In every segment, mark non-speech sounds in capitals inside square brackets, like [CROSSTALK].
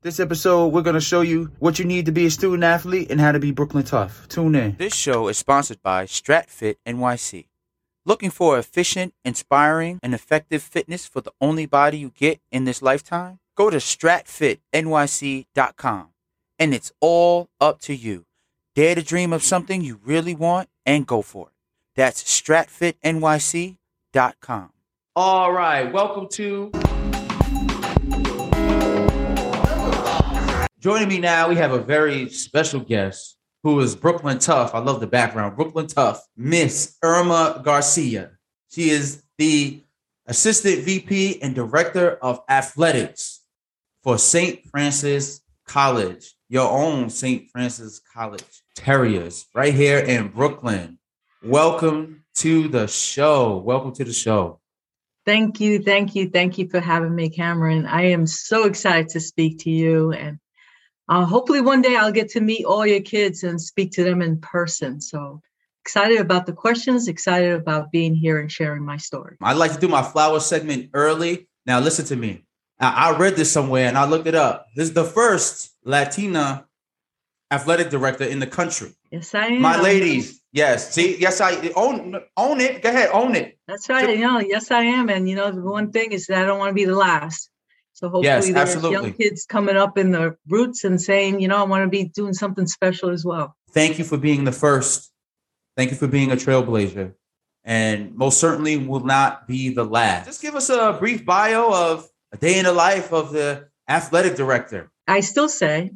This episode, we're going to show you what you need to be a student athlete and how to be Brooklyn tough. Tune in. This show is sponsored by StratFit NYC. Looking for efficient, inspiring, and effective fitness for the only body you get in this lifetime? Go to stratfitnyc.com and it's all up to you. Dare to dream of something you really want and go for it. That's stratfitnyc.com. All right, welcome to. Joining me now, we have a very special guest who is Brooklyn Tough. I love the background. Brooklyn Tough, Miss Irma Garcia. She is the Assistant VP and Director of Athletics for St. Francis College, your own St. Francis College Terriers, right here in Brooklyn. Welcome to the show. Welcome to the show. Thank you, thank you, thank you for having me, Cameron. I am so excited to speak to you and uh, hopefully one day I'll get to meet all your kids and speak to them in person. So excited about the questions, excited about being here and sharing my story. I'd like to do my flower segment early. Now, listen to me. I, I read this somewhere and I looked it up. This is the first Latina athletic director in the country. Yes, I am. My ladies, yes. See, yes, I own own it. Go ahead, own it. That's right. You know, yes, I am. And you know, the one thing is that I don't want to be the last. So hopefully Yes, there's absolutely. young kids coming up in the roots and saying, you know, I want to be doing something special as well. Thank you for being the first. Thank you for being a trailblazer. And most certainly will not be the last. Just give us a brief bio of a day in the life of the athletic director. I still say,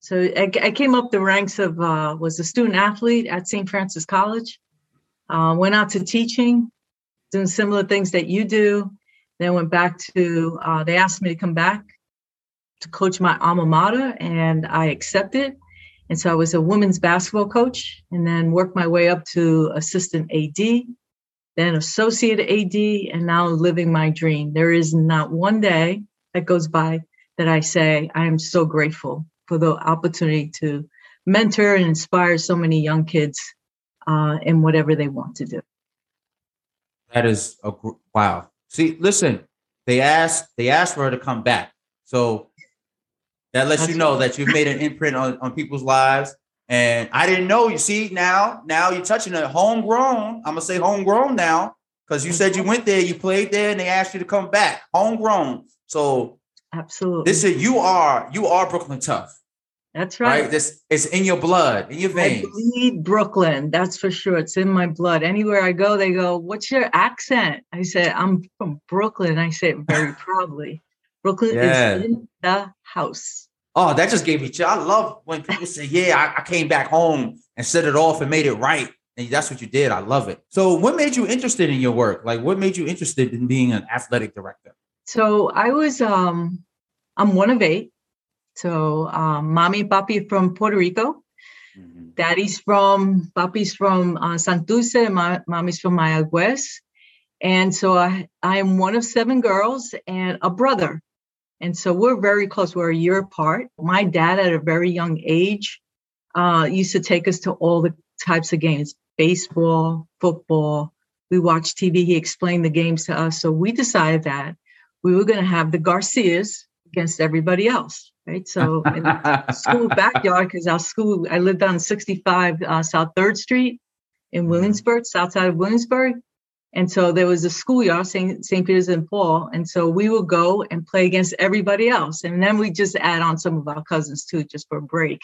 so I, I came up the ranks of uh, was a student athlete at St. Francis College. Uh, went out to teaching, doing similar things that you do. Then went back to. Uh, they asked me to come back to coach my alma mater, and I accepted. And so I was a women's basketball coach, and then worked my way up to assistant AD, then associate AD, and now living my dream. There is not one day that goes by that I say I am so grateful for the opportunity to mentor and inspire so many young kids uh, in whatever they want to do. That is a wow. See, listen, they asked they asked for her to come back. So that lets you know that you've made an imprint on, on people's lives. And I didn't know. You see, now, now you're touching it homegrown. I'm gonna say homegrown now, because you said you went there, you played there, and they asked you to come back. Homegrown. So Absolutely. this is you are you are Brooklyn tough, That's right? right. This it's in your blood, in your veins. I bleed Brooklyn. That's for sure. It's in my blood. Anywhere I go, they go, What's your accent? I say, I'm from Brooklyn. I say it very [LAUGHS] proudly. Brooklyn Yeah. is in the house. Oh, that just gave me chill. I love when people say, "Yeah, I, I came back home and set it off and made it right." And that's what you did. I love it. So, what made you interested in your work? Like, what made you interested in being an athletic director? So I was um I'm one of eight. So um mommy and papi from Puerto Rico. Daddy's from papi's from uh, Santurce, and my mommy's from Mayagüez. And so I I am one of seven girls and a brother. And so we're very close. We're a year apart. My dad at a very young age uh, used to take us to all the types of games, baseball, football. We watched TV. He explained the games to us. So we decided that we were going to have the Garcias against everybody else, right? So in the school [LAUGHS] backyard, because our school, I lived on 65 uh, South 3rd Street in Williamsburg, south side of Williamsburg. And so there was a schoolyard, St. St. Peter's and Paul. And so we would go and play against everybody else. And then we just add on some of our cousins too, just for a break.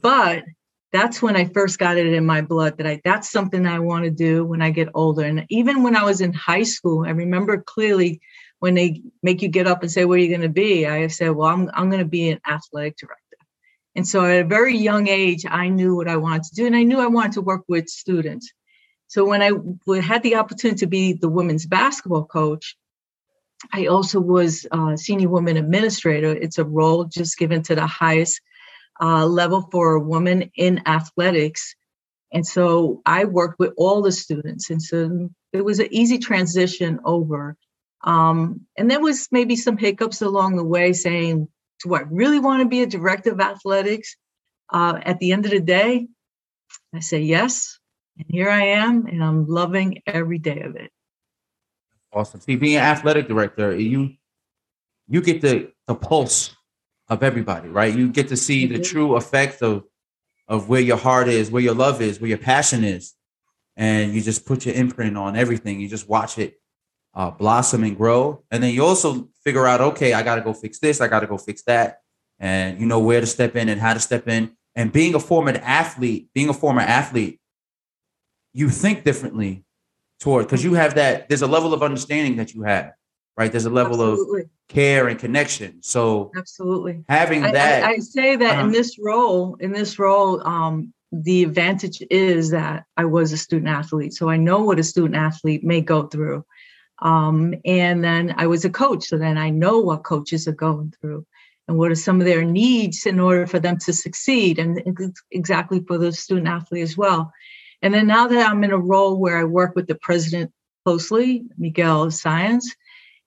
But that's when I first got it in my blood that I that's something I want to do when I get older. And even when I was in high school, I remember clearly when they make you get up and say, What are you going to be? I said, Well, I'm I'm going to be an athletic director. And so at a very young age, I knew what I wanted to do. And I knew I wanted to work with students. So when I had the opportunity to be the women's basketball coach, I also was uh, senior woman administrator. It's a role just given to the highest uh, level for a woman in athletics. And so I worked with all the students. And so it was an easy transition over. Um, and there was maybe some hiccups along the way saying, do I really want to be a director of athletics? Uh, at the end of the day, I say yes. And here I am, and I'm loving every day of it. Awesome. See, being an athletic director, you you get the the pulse of everybody, right? You get to see the true effect of of where your heart is, where your love is, where your passion is, and you just put your imprint on everything. You just watch it uh, blossom and grow, and then you also figure out, okay, I got to go fix this, I got to go fix that, and you know where to step in and how to step in. And being a former athlete, being a former athlete, you think differently toward because you have that. There's a level of understanding that you have right? There's a level absolutely. of care and connection. So absolutely having that. I, I, I say that uh, in this role, in this role, um, the advantage is that I was a student athlete, so I know what a student athlete may go through. Um, and then I was a coach, so then I know what coaches are going through and what are some of their needs in order for them to succeed, and exactly for the student athlete as well. And then now that I'm in a role where I work with the president closely, Miguel Saenz,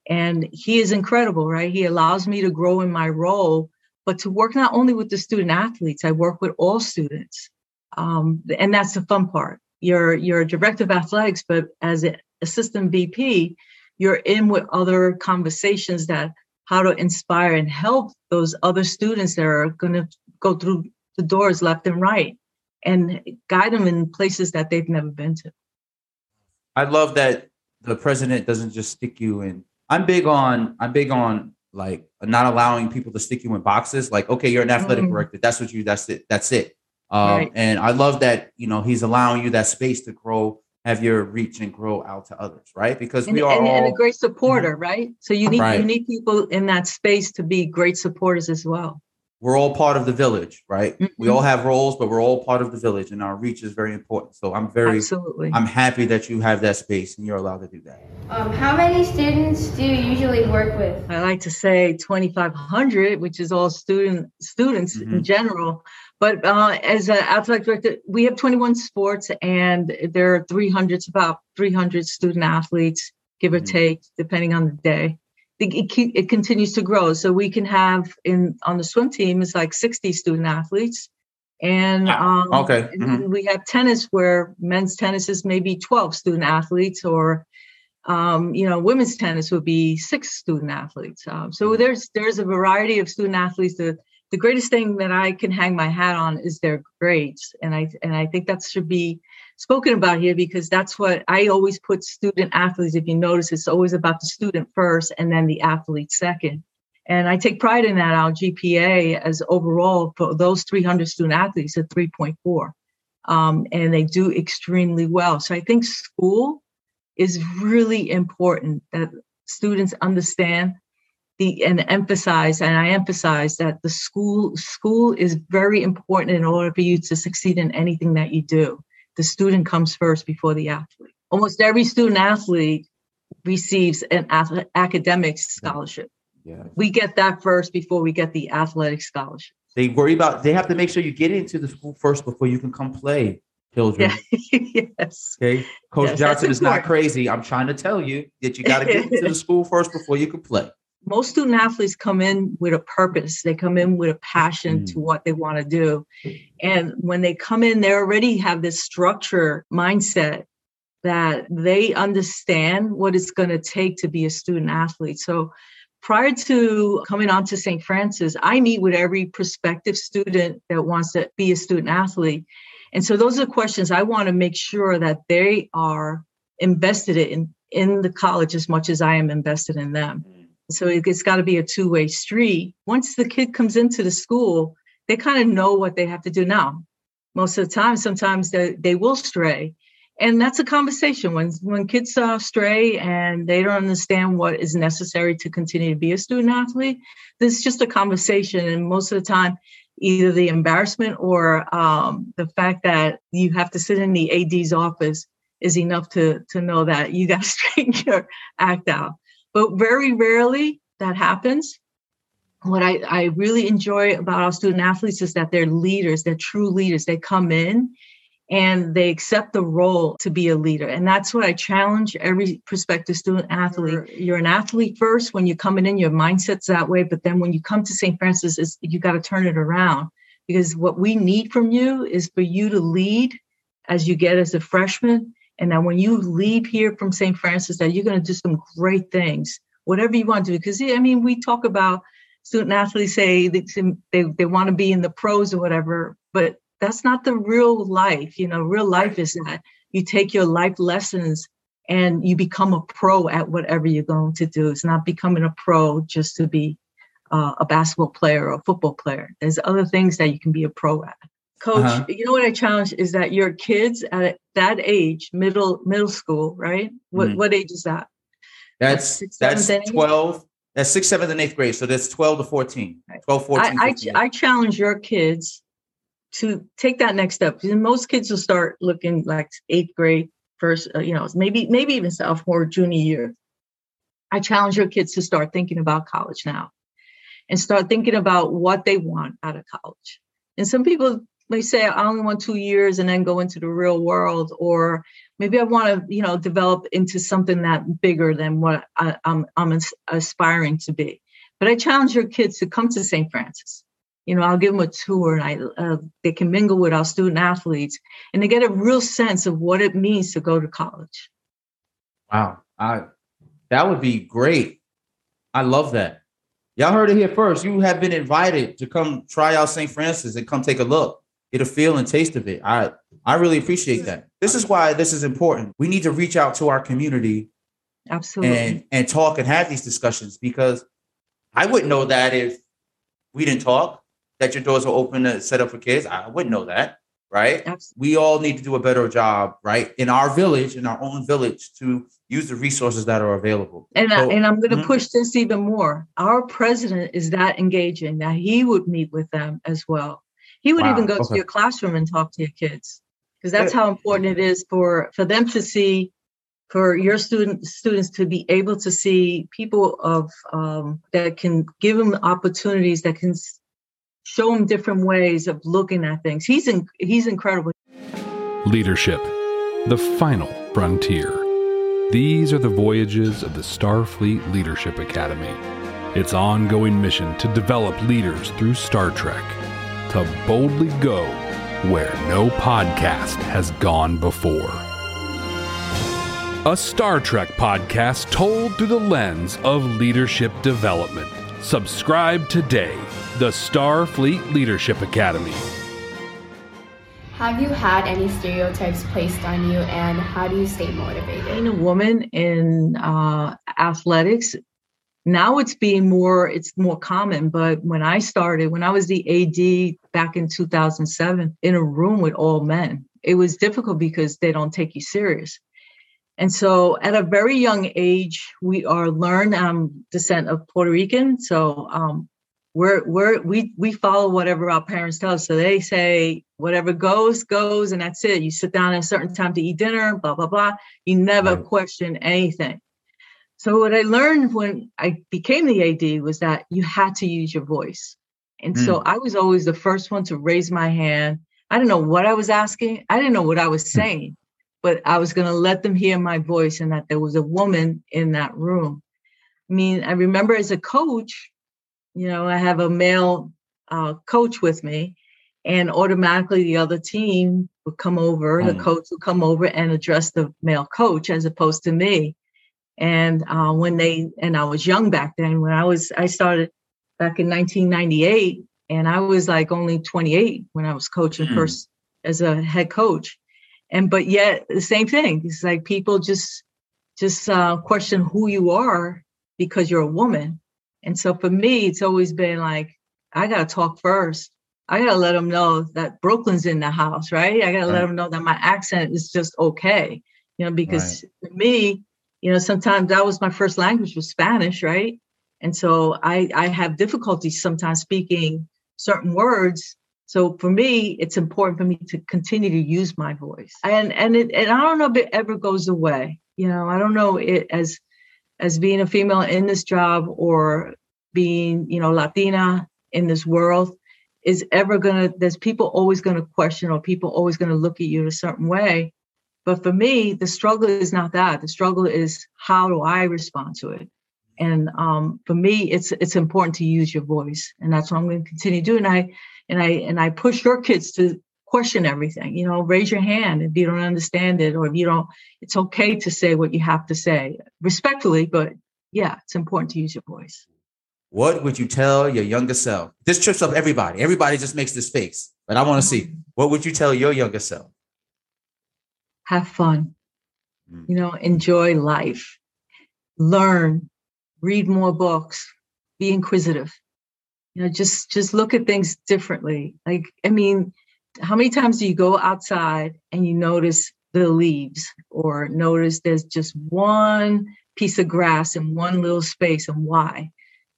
and he is incredible, right? He allows me to grow in my role, but to work not only with the student athletes, I work with all students. Um, and that's the fun part. You're you're a director of athletics, but as an assistant VP, you're in with other conversations that how to inspire and help those other students that are going to go through the doors left and right and guide them in places that they've never been to. I love that the president doesn't just stick you in I'm big on I'm big on like not allowing people to stick you in boxes. Like, okay, you're an athletic mm. director. That's what you. That's it. That's it. Um, right. And I love that you know he's allowing you that space to grow, have your reach, and grow out to others, right? Because and, we are and, all, and a great supporter, mm-hmm. right? So you need right. you need people in that space to be great supporters as well we're all part of the village, right? Mm-hmm. We all have roles, but we're all part of the village, and our reach is very important. So I'm very, absolutely, I'm happy that you have that space and you're allowed to do that. Um, how many students do you usually work with? I like to say 2,500, which is all student students mm-hmm. in general. But uh, as an athletic director, we have 21 sports, and there are 300, about 300 student athletes, give or mm-hmm. take, depending on the day it, it continues to grow. So we can have in on the swim team is like 60 student athletes. And um, okay, mm-hmm. we have tennis where men's tennis is maybe 12 student athletes, or um, you know, women's tennis would be six student athletes. Um, so mm-hmm. there's there's a variety of student athletes. The the greatest thing that I can hang my hat on is their grades, and I and I think that should be spoken about here because that's what I always put student athletes. If you notice, it's always about the student first and then the athlete second. And I take pride in that. Our GPA as overall for those 300 student athletes at 3.4. Um, and they do extremely well. So I think school is really important that students understand the and emphasize and I emphasize that the school school is very important in order for you to succeed in anything that you do the student comes first before the athlete. Almost every student athlete receives an academic scholarship. Yeah. We get that first before we get the athletic scholarship. They worry about, they have to make sure you get into the school first before you can come play, children. Yeah. [LAUGHS] yes. Okay. Coach yes, Johnson is not crazy. I'm trying to tell you that you got to get into the [LAUGHS] school first before you can play most student athletes come in with a purpose. They come in with a passion mm. to what they want to do. And when they come in they already have this structure mindset that they understand what it's going to take to be a student athlete. So prior to coming on to st francis i meet with every prospective student that wants to be a student athlete. And so those are questions i want to make sure that they are invested in in the college as much as i am invested in them so it's got to be a two way street. Once the kid comes into the school, they kind of know what they have to do now. Most of the time, sometimes they, they will stray. And that's a conversation when when kids uh, stray and they don't understand what is necessary to continue to be a student athlete. This is just a conversation, and most of the time, either the embarrassment or um, the fact that you have to sit in the AD's office is enough to to know that you got to [LAUGHS] straighten your act out but very rarely that happens. What I, I really enjoy about our student athletes is that they're leaders, they're true leaders. They come in and they accept the role to be a leader. And that's what I challenge every prospective student athlete. You're an athlete first. When you're coming in, your mindset's that way. But then when you come to St. Francis, is you got to turn it around because what we need from you is for you to lead as you get as a freshman and that when you leave here from St. Francis, that you're going to do some great things, whatever you want to do. Because I mean, we talk about student athletes say they, they, they want to be in the pros or whatever, but that's not the real life. You know, real life is that you take your life lessons and you become a pro at whatever you're going to do. It's not becoming a pro just to be uh, a basketball player or a football player. There's other things that you can be a pro at. Coach, uh-huh. you know what I challenge is that your kids at that age, middle middle school, right? What mm. what age is that? That's six, that's 12. That's sixth, seventh, and eighth grade. So that's 12 to 14. 12, 14. I, I, I challenge your kids to take that next step. And most kids will start looking like eighth grade, first, uh, you know, maybe maybe even sophomore, junior year. I challenge your kids to start thinking about college now and start thinking about what they want out of college. And some people say, I only want two years and then go into the real world, or maybe I want to, you know, develop into something that bigger than what I, am I'm, I'm aspiring to be. But I challenge your kids to come to St. Francis. You know, I'll give them a tour, and I uh, they can mingle with our student athletes, and they get a real sense of what it means to go to college. Wow, I that would be great. I love that. Y'all heard it here first. You have been invited to come try out St. Francis and come take a look, get a feel and taste of it. I I really appreciate that. This is why this is important. We need to reach out to our community, absolutely, and and talk and have these discussions because I wouldn't know that if we didn't talk that your doors are open to set up for kids. I wouldn't know that, right? Absolutely. We all need to do a better job, right, in our village, in our own village, to use the resources that are available. And, so, I, and I'm going to mm-hmm. push this even more. Our president is that engaging that he would meet with them as well. He would wow. even go okay. to your classroom and talk to your kids because that's how important it is for for them to see for your student students to be able to see people of um, that can give them opportunities that can show them different ways of looking at things. He's in, he's incredible. Leadership, the final frontier. These are the voyages of the Starfleet Leadership Academy. Its ongoing mission to develop leaders through Star Trek, to boldly go where no podcast has gone before. A Star Trek podcast told through the lens of leadership development. Subscribe today. The Starfleet Leadership Academy. Have you had any stereotypes placed on you, and how do you stay motivated? Being a woman in uh, athletics, now it's being more it's more common. But when I started, when I was the AD back in 2007, in a room with all men, it was difficult because they don't take you serious. And so at a very young age, we are learned um, descent of Puerto Rican. So um, we're we're we we follow whatever our parents tell us. So they say whatever goes goes, and that's it. You sit down at a certain time to eat dinner, blah blah blah. You never right. question anything. So what I learned when I became the AD was that you had to use your voice, and mm. so I was always the first one to raise my hand. I didn't know what I was asking. I didn't know what I was hmm. saying, but I was going to let them hear my voice and that there was a woman in that room. I mean, I remember as a coach, you know, I have a male uh, coach with me, and automatically the other team would come over, mm. the coach would come over and address the male coach as opposed to me. And uh, when they, and I was young back then, when I was, I started back in 1998, and I was like only 28 when I was coaching mm. first as a head coach. And, but yet the same thing, it's like people just, just uh, question who you are because you're a woman and so for me, it's always been like, I got to talk first. I got to let them know that Brooklyn's in the house, right? I got to right. let them know that my accent is just okay, you know, because right. for me, you know, sometimes that was my first language was Spanish, right? And so I, I have difficulty sometimes speaking certain words. So for me, it's important for me to continue to use my voice. And and it, and I don't know if it ever goes away. You know, I don't know it as as being a female in this job or being, you know, Latina in this world is ever to, there's people always to question or people always to look at you in a certain way. But for me, the struggle is not that. The struggle is how do I respond to it? And um, for me, it's it's important to use your voice, and that's what I'm going to continue doing. I and I and I push your kids to question everything. You know, raise your hand if you don't understand it, or if you don't. It's okay to say what you have to say respectfully, but yeah, it's important to use your voice. What would you tell your younger self? This trips up everybody. Everybody just makes this face, but I want to see what would you tell your younger self? Have fun. Mm. You know, enjoy life. Learn, read more books, be inquisitive. You know, just just look at things differently. Like, I mean, how many times do you go outside and you notice the leaves or notice there's just one piece of grass in one little space and why?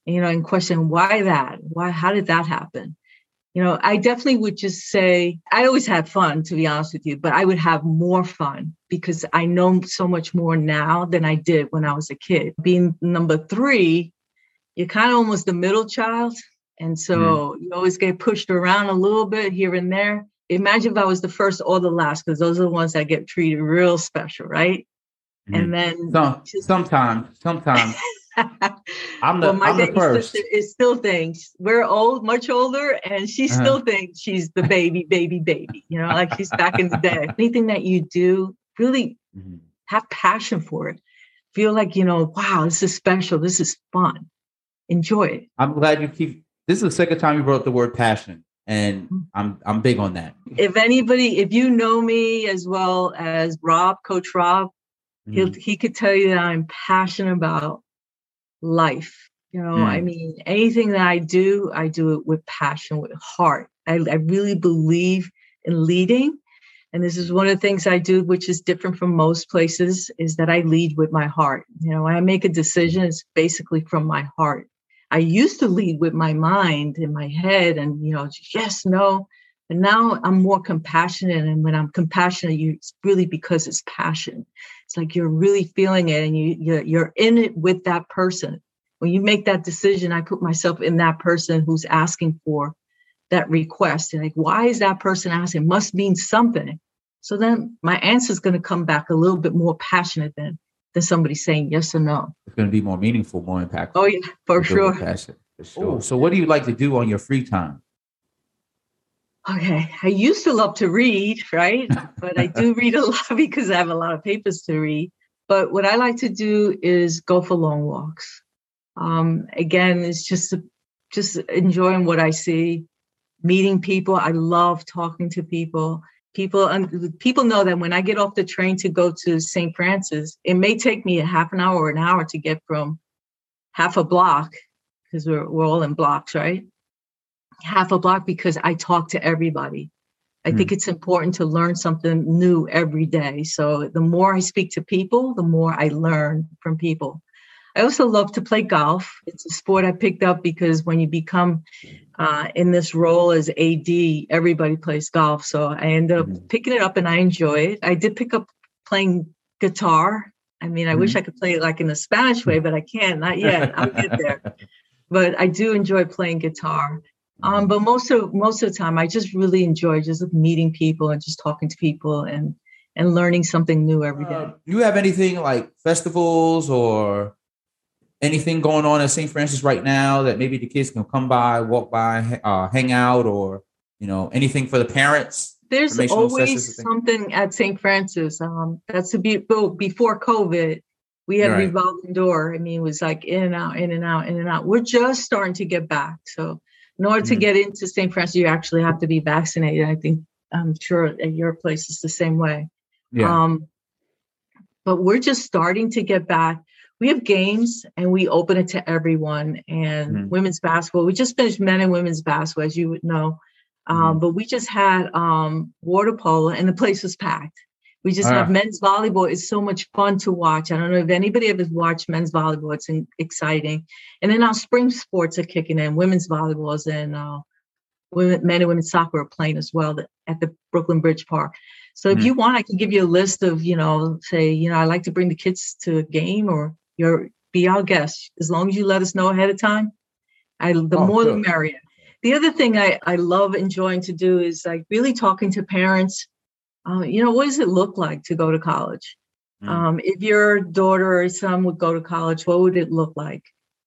you know, and question why that? Why how did that happen? You know, I definitely would just say I always had fun, to be honest with you, but I would have more fun because I know so much more now than I did when I was a kid. Being number three, you're kind of almost the middle child. And so mm. you always get pushed around a little bit here and there. Imagine if I was the first or the last, because those are the ones that get treated real special, right? Mm. And then so, just, sometimes, sometimes I'm the, well, my I'm first. sister is still thinks we're old, much older, and she uh-huh. still thinks she's the baby, baby, baby. You know, like she's back in the day. [LAUGHS] Anything that you do, really mm-hmm. have passion for it. Feel like you know, wow, this is special. This is fun. Enjoy it. I'm glad you keep. This is the second time you brought the word passion, and mm-hmm. I'm I'm big on that. If anybody, if you know me as well as Rob, Coach Rob, mm-hmm. he he could tell you that I'm passionate about life. You know, mm. I mean, anything that I do, I do it with passion, with heart. I, I really believe in leading. And this is one of the things I do, which is different from most places, is that I lead with my heart. You know, when I make a decision, it's basically from my heart. I used to lead with my mind in my head and, you know, yes, no. But now I'm more compassionate. And when I'm compassionate, you, it's really because it's passion. It's like you're really feeling it and you, you're, you're in it with that person. When you make that decision, I put myself in that person who's asking for that request. And like, why is that person asking? Must mean something. So then my answer is going to come back a little bit more passionate than than somebody saying yes or no. It's going to be more meaningful, more impactful. Oh yeah, for sure. For sure. So what do you like to do on your free time? Okay, I used to love to read, right? [LAUGHS] but I do read a lot [LAUGHS] because I have a lot of papers to read. But what I like to do is go for long walks. Um, again, it's just just enjoying what I see, meeting people. I love talking to people. People and people know that when I get off the train to go to St. Francis, it may take me a half an hour or an hour to get from half a block because we're we're all in blocks, right? Half a block because I talk to everybody. I mm. think it's important to learn something new every day. So the more I speak to people, the more I learn from people. I also love to play golf. It's a sport I picked up because when you become uh, in this role as AD, everybody plays golf. So I ended up mm. picking it up and I enjoy it. I did pick up playing guitar. I mean, I mm. wish. I could play it like in the Spanish way, [LAUGHS] but I can't, not yet. I'll get there. But I do enjoy playing guitar. Um, but most of most of the time, I just really enjoy just meeting people and just talking to people and and learning something new every day. Uh, you have anything like festivals or anything going on at St. Francis right now that maybe the kids can come by, walk by, uh, hang out, or you know anything for the parents? There's always something at St. Francis. Um, that's to be before COVID. We had right. revolving door. I mean, it was like in and out, in and out, in and out. We're just starting to get back. So in order mm-hmm. to get into St. Francis, you actually have to be vaccinated. I think I'm sure at your place is the same way. Yeah. Um, but we're just starting to get back. We have games and we open it to everyone. And mm-hmm. women's basketball, we just finished men and women's basketball, as you would know. Um, mm-hmm. But we just had um, water polo and the place was packed. We just have men's volleyball. It's so much fun to watch. I don't know if anybody ever watched men's volleyball. It's exciting. And then our spring sports are kicking in. Women's volleyballs and uh, women, men and women's soccer are playing as well at the Brooklyn Bridge Park. So if mm-hmm. you want, I can give you a list of, you know, say, you know, I like to bring the kids to a game or your be our guest. As long as you let us know ahead of time, I the oh, more the merrier. The other thing I, I love enjoying to do is like really talking to parents uh, you know, what does it look like to go to college? Mm. Um, if your daughter or son would go to college, what would it look like?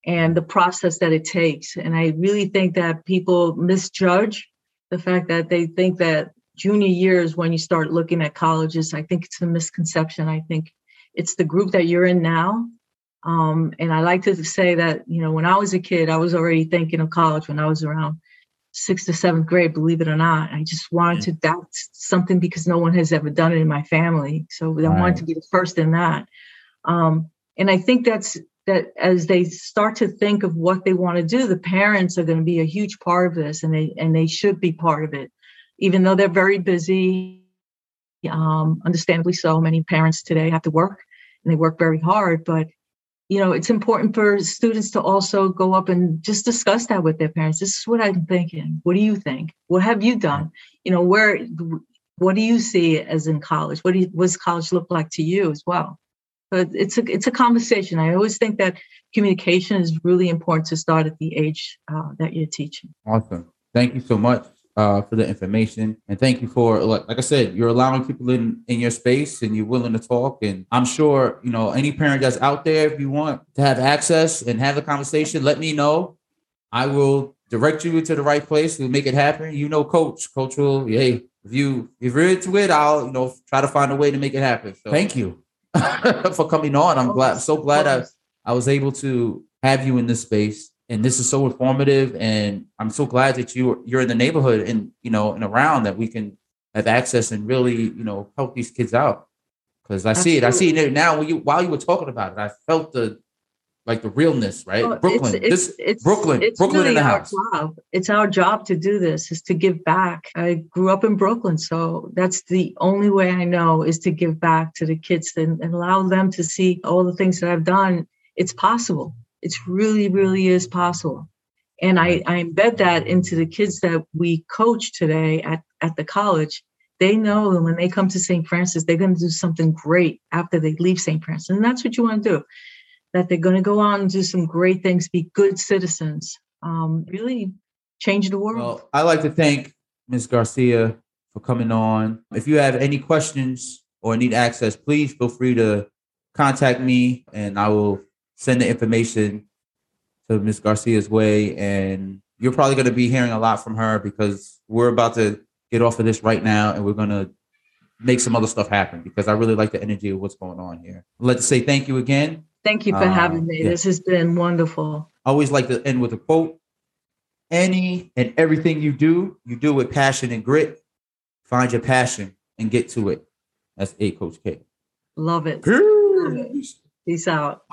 And the process that it takes. And I really think that people misjudge the fact that they think that junior year is when you start looking at colleges. I think it's a misconception. I think it's the group that you're in now Um, and I like to say that, you know, when I was a kid, I was already thinking of college when I was around sixth to seventh grade, believe it or not. I just wanted to, that's something because no one has ever done it in my family. So I Right. wanted to be the first in that. Um, and I think that's that as they start to think of what they want to do, the parents are going to be a huge part of this and they and they should be part of it, even though they're very busy. Um, understandably so, many parents today have to work and they work very hard, but you know, it's important for students to also go up and just discuss that with their parents. This is what I'm thinking. What do you think? What have you done? You know, where what do you see as in college? What do you, what does college look like to you as well? But it's a it's a conversation. I always think that communication is really important to start at the age uh, that you're teaching. Awesome. Thank you so much uh, for the information, and thank you for like, like I said, you're allowing people in in your space, and you're willing to talk. And I'm sure you know any parent that's out there, if you want to have access and have a conversation, let me know. I will direct you to the right place. We'll make it happen. You know, coach, coach will. Hey, if you if you're into it, I'll you know try to find a way to make it happen. So thank you [LAUGHS] for coming on. I'm glad. So glad I I was able to have you in this space, and this is so informative. And I'm so glad that you you're in the neighborhood and you know and around that we can have access and really you know help these kids out. Because I see it, I see it now. When you while you were talking about it, I felt the like the realness, right? Well, Brooklyn, it's, this it's, it's, Brooklyn, it's Brooklyn in really the our house. job. It's our job to do this, is to give back. I grew up in Brooklyn, so that's the only way I know is to give back to the kids and, and allow them to see all the things that I've done. It's possible. It's really, really is possible. And I, I embed that into the kids that we coach today at, at the college. They know that when they come to St. Francis, they're going to do something great after they leave St. Francis. And that's what you want to do that they're going to go on and do some great things, be good citizens, um, really change the world. Well, I like to thank Ms. Garcia for coming on. If you have any questions or need access, please feel free to contact me and I will send the information to Ms. Garcia's way. And you're probably going to be hearing a lot from her because we're about to get off of this right now and we're going to make some other stuff happen because I really like the energy of what's going on here. I'd like to say thank you again. Thank you for uh, having me. yeah. This has been wonderful. I always like to end with a quote. Any and everything you do, you do with passion and grit. Find your passion and get to it. That's A Coach K. Love it. Peace. Peace out.